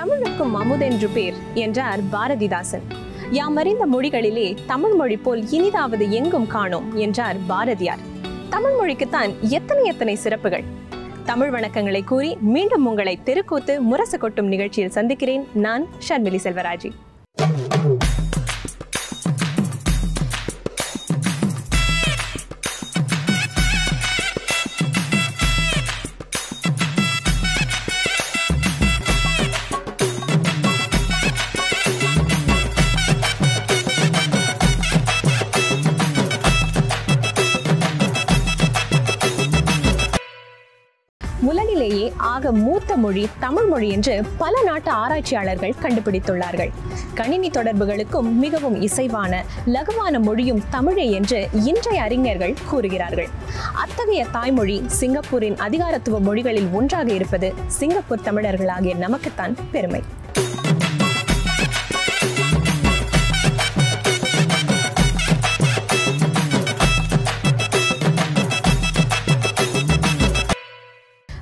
தமிழுக்கும் அமுதென்று பேர் என்றார் பாரதிதாசன். யாம் அறிந்த மொழிகளிலே தமிழ் மொழி போல் இனிதாவது எங்கும் காணோம் என்றார் பாரதியார். தமிழ் மொழிக்குத்தான் எத்தனை எத்தனை சிறப்புகள். தமிழ் வணக்கங்களை கூறி மீண்டும் உங்களை தெருக்கூத்து முரசு கொட்டும் நிகழ்ச்சியில் சந்திக்கிறேன். நான் ஷர்மிலி செல்வராஜி. மூத்த மொழி தமிழ் மொழி என்று பல நாட்டு ஆராய்ச்சியாளர்கள் கண்டுபிடித்துள்ளார்கள். கணினி தொடர்புகளுக்கும் மிகவும் இசைவான லகுவான மொழியும் தமிழே என்று இன்றைய அறிஞர்கள் கூறுகிறார்கள். அத்தகைய தாய்மொழி சிங்கப்பூரின் அதிகாரத்துவ மொழிகளில் ஒன்றாக இருப்பது சிங்கப்பூர் தமிழர்களாகிய நமக்குத்தான் பெருமை.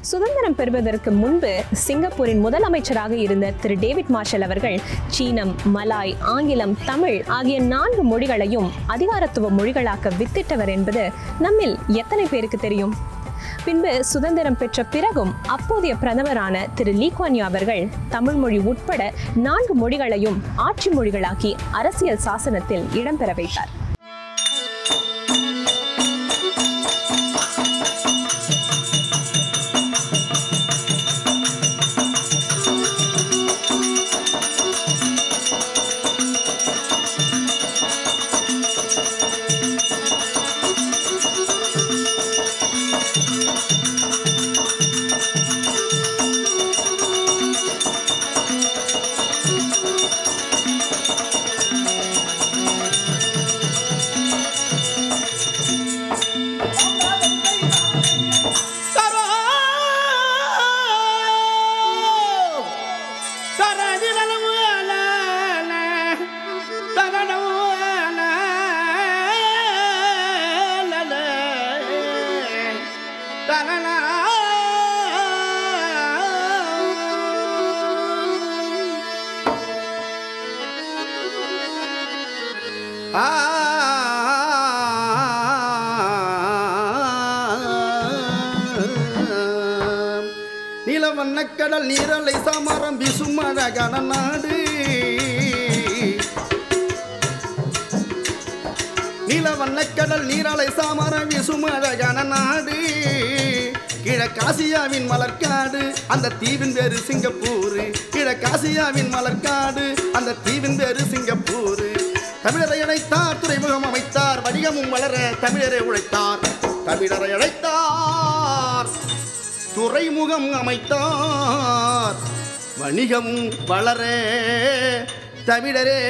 சுதந்திரம் பெறுவதற்கு முன்பு சிங்கப்பூரின் முதலமைச்சராக இருந்த திரு டேவிட் மார்ஷல் அவர்கள் சீனம் மலாய் ஆங்கிலம் தமிழ் ஆகிய நான்கு மொழிகளையும் அதிகாரத்துவ மொழிகளாக்க வித்திட்டவர் என்பது நம்மில் எத்தனை பேருக்கு தெரியும்? பின்பு சுதந்திரம் பெற்ற பிறகும் அப்போதைய பிரதமரான திரு லீக்வானியா அவர்கள் தமிழ் மொழி உட்பட நான்கு மொழிகளையும் ஆட்சி மொழிகளாக்கி அரசியல் சாசனத்தில் இடம்பெற வைத்தார். நீலவண்ணக்கடல் நீரலை சமரம் வீசும் அழகான நாடு நீலவண்ணக்கடல் நீரலை சமரம் வீசும் அழகான நாடு கிழக்காசியாவின் மலர்காடு அந்த தீவின் பேரு சிங்கப்பூர் கிழக்காசியாவின் மலர்காடு அந்த தீவின் பேரு சிங்கப்பூர் தமிழரை அழைத்தார் துறைமுகம் அமைத்தார் வணிகமும் வளர தமிழரை உழைத்தார். தமிழரை அழைத்தார் துறைமுகம் அமைத்தார் வணிகமும் வளர தமிழரே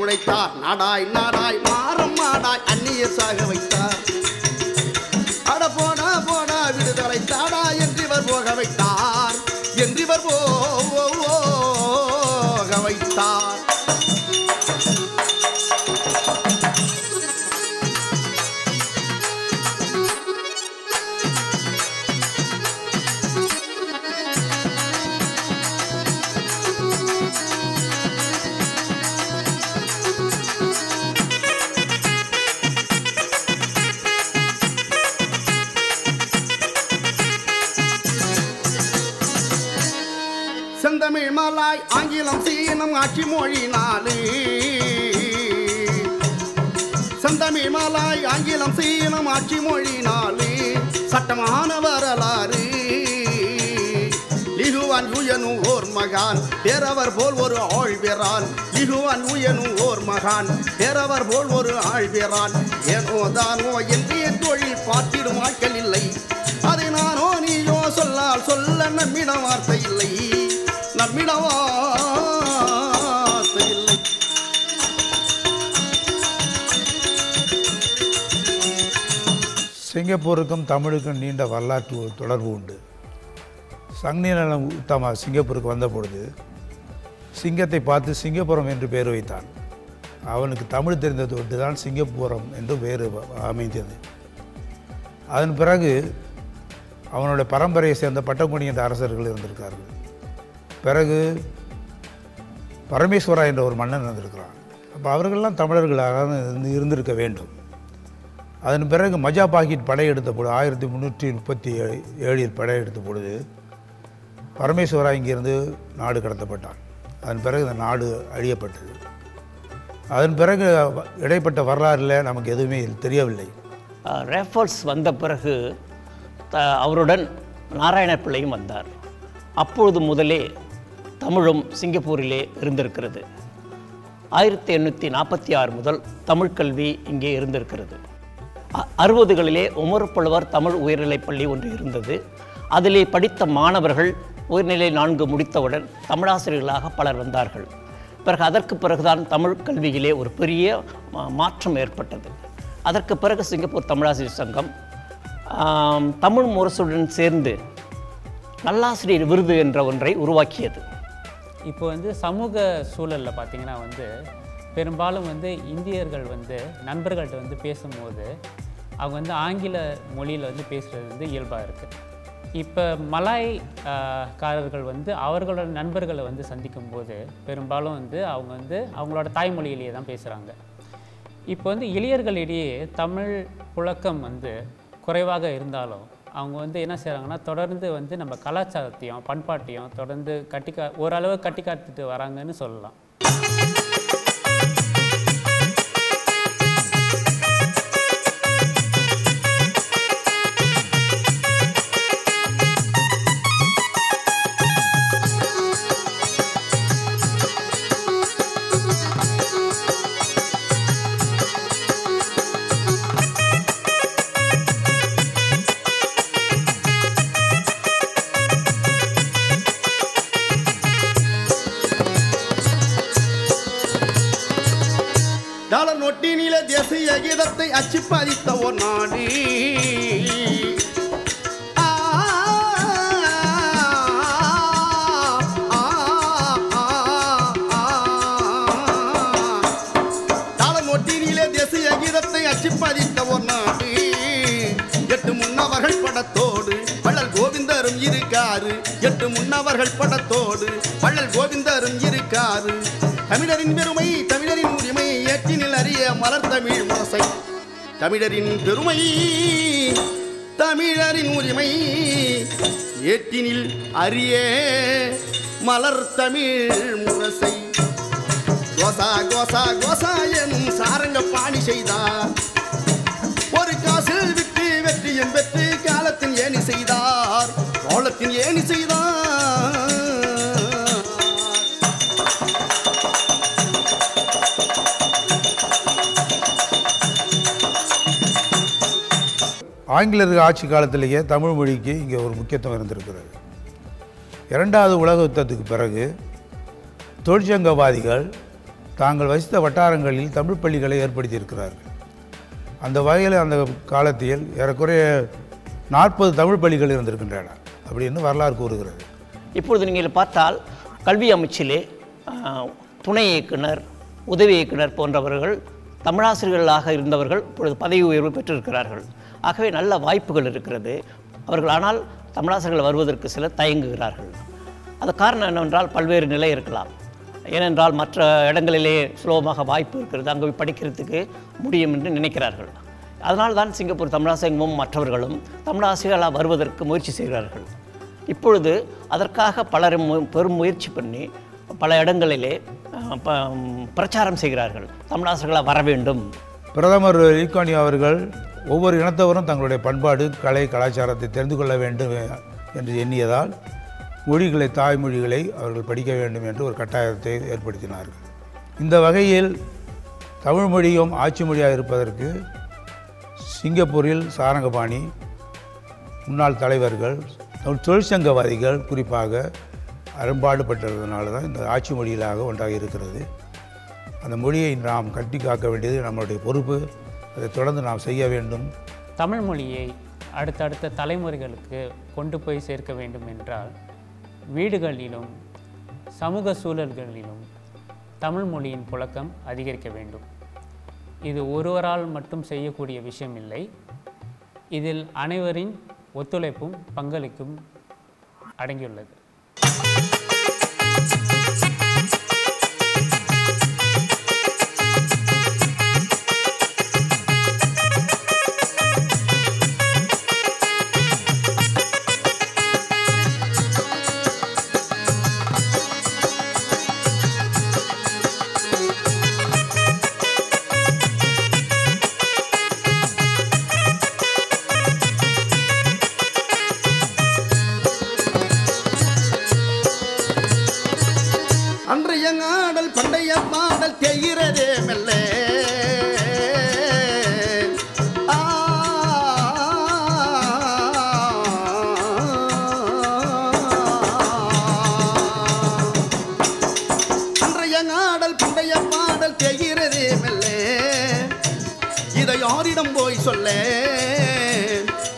உழைத்தார். நாடாய் நாடாய் மாறம் மாடாய் அந்நிய சாக வைத்தார். காட்சி ஆட்சி மொழி நாலு செந்தமிழ் மலாய் ஆங்கிலம் சீனம் ஆட்சி மொழி நாலு சட்டமான வரலாறு. இகுவான் உயனும் ஓர் மகான் பேரவர் போல் ஒரு ஆழ்விரான் இகுவான் உயனும் ஓர் மகான் பேரவர் போல் ஒரு ஆழ்விரான் ஏனோ தானோ என்றே தொழில் பார்த்திடும் ஆட்கள் இல்லை. அதை நானோ நீயோ சொல்லால் சொல்ல நம்மிட வார்த்தை இல்லை. நம்மிடவா சிங்கப்பூருக்கும் தமிழுக்கும் நீண்ட வரலாற்று தொடர்பு உண்டு. சங்னிநலம் உத்தமா சிங்கப்பூருக்கு வந்த பொழுது சிங்கத்தை பார்த்து சிங்கப்புரம் என்று பெயர் வைத்தான். அவனுக்கு தமிழ் தெரிந்தது ஒன்று தான் சிங்கப்பூரம் என்று பெயர் அமைந்தது. அதன் பிறகு அவனுடைய பரம்பரையை சேர்ந்த பட்டங்குடி என்ற அரசர்கள் இருந்திருக்கார்கள். பிறகு பரமேஸ்வரா என்ற ஒரு மன்னன் இருந்திருக்கிறான். அப்போ அவர்கள்லாம் தமிழர்களாக இருந்து இருந்திருக்க வேண்டும். அதன் பிறகு மஜா பாக்கெட் படையெடுத்த பொழுது ஆயிரத்தி முந்நூற்றி முப்பத்தி ஏழு ஏழில் படையெடுத்த பொழுது பரமேஸ்வரா இங்கிருந்து நாடு கடத்தப்பட்டார் அதன் பிறகு இந்த நாடு அழியப்பட்டது. அதன் பிறகு இடைப்பட்ட வரலாறில் நமக்கு எதுவுமே தெரியவில்லை. அஹ், ரேஃபல்ஸ் வந்த பிறகு த அவருடன் நாராயண பிள்ளையும் வந்தார். அப்பொழுது முதலே தமிழும் சிங்கப்பூரிலே இருந்திருக்கிறது. ஆயிரத்தி எண்ணூற்றி நாற்பத்தி ஆறு முதல் தமிழ் கல்வி இங்கே இருந்திருக்கிறது. அறுபதுகளிலே உமர் புலவர் தமிழ் உயர்நிலைப் பள்ளி ஒன்று இருந்தது. அதிலே படித்த மாணவர்கள் உயர்நிலை நான்கு முடித்தவுடன் தமிழாசிரியர்களாக பலர் வந்தார்கள். பிறகு அதற்கு பிறகுதான் தமிழ் கல்வியிலே ஒரு பெரிய மா- மாற்றம் ஏற்பட்டது. அதற்கு பிறகு சிங்கப்பூர் தமிழாசிரியர் சங்கம் தமிழ் முரசுடன் சேர்ந்து நல்லாசிரியர் விருது என்ற ஒன்றை உருவாக்கியது. இப்போ வந்து சமூக சூழலில் பார்த்தீங்கன்னா வந்து பெரும்பாலும் வந்து இந்தியர்கள் வந்து நண்பர்கள்ட்ட வந்து பேசும்போது அவங்க வந்து ஆங்கில மொழியில் வந்து பேசுகிறது வந்து இயல்பாக இருக்குது இப்போ மலாய் காரர்கள் வந்து அவர்களோட நண்பர்களை வந்து சந்திக்கும் போது பெரும்பாலும் வந்து அவங்க வந்து அவங்களோட தாய்மொழியிலேயே தான் பேசுகிறாங்க இப்போ வந்து இளையர்களிடையே தமிழ் புழக்கம் வந்து குறைவாக இருந்தாலும் அவங்க வந்து என்ன செய்கிறாங்கன்னா தொடர்ந்து வந்து நம்ம கலாச்சாரத்தையும் பண்பாட்டையும் தொடர்ந்து கட்டி கா ஓரளவு கட்டி காத்துட்டு வராங்கன்னு சொல்லலாம். தேசிய அச்சு பதித்த ஒரு நாடு ஆ, தேசிய கீதத்தை அச்சு பதித்த ஒரு நாடு. எட்டு முன்னவர்கள் படத்தோடு வள்ளல் கோவிந்தரும் இருக்காரு. எட்டு முன்னவர்கள் படத்தோடு வள்ளல் கோவிந்தரும் இருக்காரு. தமிழரின் பெருமை மலர் தமிழ் முரசை தமிழரின் பெருமை தமிழரின் உரிமை ஏற்றினில் அறிய மலர் தமிழ் முரசை. கோசா கோசா கோசா எனும் சாரங்க பாணி செய்தார் ஒரு காசில் விட்டு வெற்றியும் பெற்று காலத்தின் ஏணி செய்தார். கோலத்தின் ஏணி செய்தார். ஆங்கிலேயர்கள் ஆட்சி காலத்திலேயே தமிழ் மொழிக்கு இங்கே ஒரு முக்கியத்துவம் இருந்திருக்கிறது. இரண்டாவது உலக யுத்தத்துக்கு பிறகு தொழிற்சங்கவாதிகள் தாங்கள் வசித்த வட்டாரங்களில் தமிழ் பள்ளிகளை ஏற்படுத்தியிருக்கிறார்கள். அந்த வகையில் அந்த காலத்தில் ஏறக்குறைய நாற்பது தமிழ் பள்ளிகள் இருந்திருக்கின்றன அப்படின்னு வரலாறு கூறுகிறது. இப்பொழுது நீங்கள் பார்த்தால் கல்வி அமைச்சிலே துணை இயக்குனர் உதவி இயக்குனர் போன்றவர்கள் தமிழாசிரியர்களாக இருந்தவர்கள் இப்பொழுது பதவி உயர்வு பெற்றிருக்கிறார்கள். ஆகவே நல்ல வாய்ப்புகள் இருக்கிறது. அவர்கள் ஆனால் தமிழாசர்கள் வருவதற்கு சில தயங்குகிறார்கள். அது காரணம் என்னவென்றால் பல்வேறு நிலை இருக்கலாம். ஏனென்றால் மற்ற இடங்களிலே சுலபமாக வாய்ப்பு இருக்கிறது. அங்கே போய் படிக்கிறதுக்கு முடியும் என்று நினைக்கிறார்கள். அதனால் தான் சிங்கப்பூர் தமிழாசிரியமும் மற்றவர்களும் தமிழாசிரியர்களாக வருவதற்கு முயற்சி செய்கிறார்கள். இப்பொழுது அதற்காக பலரும் பெரும் முயற்சி பண்ணி பல இடங்களிலே ப- பிரச்சாரம் செய்கிறார்கள். தமிழாசிரியர்களாக வர வேண்டும். பிரதமர் லீகானி அவர்கள் ஒவ்வொரு இனத்தவரும் தங்களுடைய பண்பாடு கலை கலாச்சாரத்தை தெரிந்து கொள்ள வேண்டும் என்று எண்ணியதால் மொழிகளை தாய்மொழிகளை அவர்கள் படிக்க வேண்டும் என்று ஒரு கட்டாயத்தை ஏற்படுத்தினார்கள். இந்த வகையில் தமிழ் மொழியும் ஆட்சி மொழியாக இருப்பதற்கு சிங்கப்பூரில் சாரங்கபாணி முன்னாள் தலைவர்கள் தொழிற்சங்கவாதிகள் குறிப்பாக அரும்பாடுபட்டதுனால தான் இந்த ஆட்சி மொழிகளாக ஒன்றாக இருக்கிறது. அந்த மொழியை நாம் கட்டி காக்க வேண்டியது நம்மளுடைய பொறுப்பு. அதை தொடர்ந்து நாம் செய்ய வேண்டும். தமிழ் மொழியை அடுத்தடுத்த தலைமுறைகளுக்கு கொண்டு போய் சேர்க்க வேண்டும் என்றால் வீடுகளிலும் சமூக சூழல்களிலும் தமிழ் மொழியின் புழக்கம் அதிகரிக்க வேண்டும். இது ஒருவரால் மட்டும் செய்யக்கூடிய விஷயம் இல்லை. இதில் அனைவரின் ஒத்துழைப்பும் பங்களிப்பும் அடங்கியுள்ளது. பாடல் தெய்கிறதே மெல்ல. அன்றைய நாடல் புண்டைய பாடல் தெய்கிறதே மெல்ல. இதை யாரிடம் போய் சொல்ல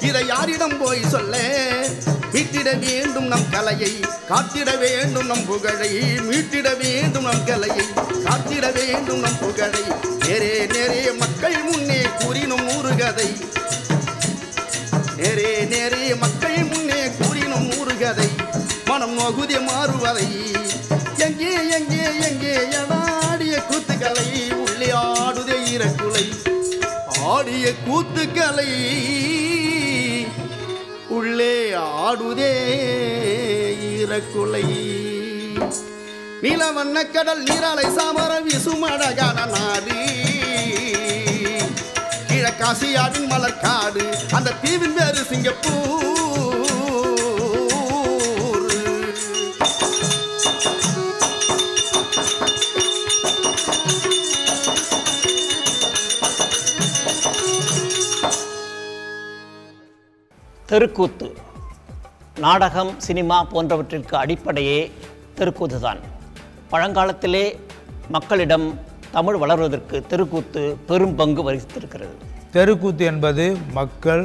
இதை யாரிடம் போய் சொல்ல மீட்டிட வேண்டும் நம் கலையை காத்திட வேண்டும் நம் புகழை மீட்டிட வேண்டும் நம் கலையை காத்திட வேண்டும் நம் புகழை. நேரே நேரே மக்கள் முன்னே கூறினும் நூறு கதை நேரே நேரே மக்கள் முன்னே கூறினும் நூறு கதை மனம் நொகுதி மாறுவதை. எங்கே எங்கே எங்கே எடாடிய கூத்துக்களை உள்ளே ஆடுதே இறக்குலை. ஆடிய கூத்துக்களை உள்ளே ஆடுதே ஈரக்குலை. நீலவண்ண கடல் நீராலை சாமர வீசும் அழகான நாடு கிழக்காசியாவின் மலர்காடு அந்த தீவின் வேறு சிங்கப்பூர் தெருக்கூத்து. நாடகம் சினிமா போன்றவற்றிற்கு அடிப்படையே தெருக்கூத்து தான் பழங்காலத்திலே மக்களிடம் தமிழ் வளர்வதற்கு தெருக்கூத்து பெரும் பங்கு வகித்திருக்கிறது. தெருக்கூத்து என்பது மக்கள்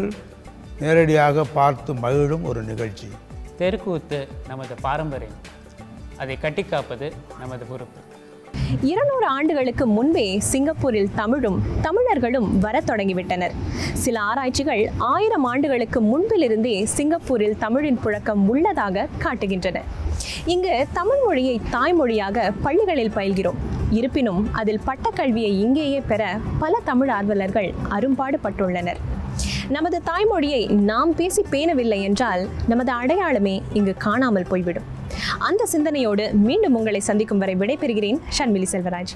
நேரடியாக பார்த்து மகிழும் ஒரு நிகழ்ச்சி. தெருக்கூத்து நமது பாரம்பரியம். அதை கட்டிக்காப்பது நமது பொறுப்பு. இருநூறு ஆண்டுகளுக்கு முன்பே சிங்கப்பூரில் தமிழும் தமிழர்களும் வரத் தொடங்கிவிட்டனர். சில ஆராய்ச்சிகள் ஆயிரம் ஆண்டுகளுக்கு முன்பிலிருந்தே சிங்கப்பூரில் தமிழின் புழக்கம் உள்ளதாக காட்டுகின்றன. இங்கு தமிழ் மொழியை தாய்மொழியாக பள்ளிகளில் பயில்கிறோம். இருப்பினும் அதில் பட்டக்கல்வியை இங்கேயே பெற பல தமிழ் ஆர்வலர்கள் அரும்பாடுபட்டுள்ளனர். நமது தாய்மொழியை நாம் பேசி பேணவில்லை என்றால் நமது அடையாளமே இங்கு காணாமல் போய்விடும். அந்த சிந்தனையோடு மீண்டும் உங்களை சந்திக்கும் வரை விடைபெறுகிறேன் ஷண்மிலி செல்வராஜ்.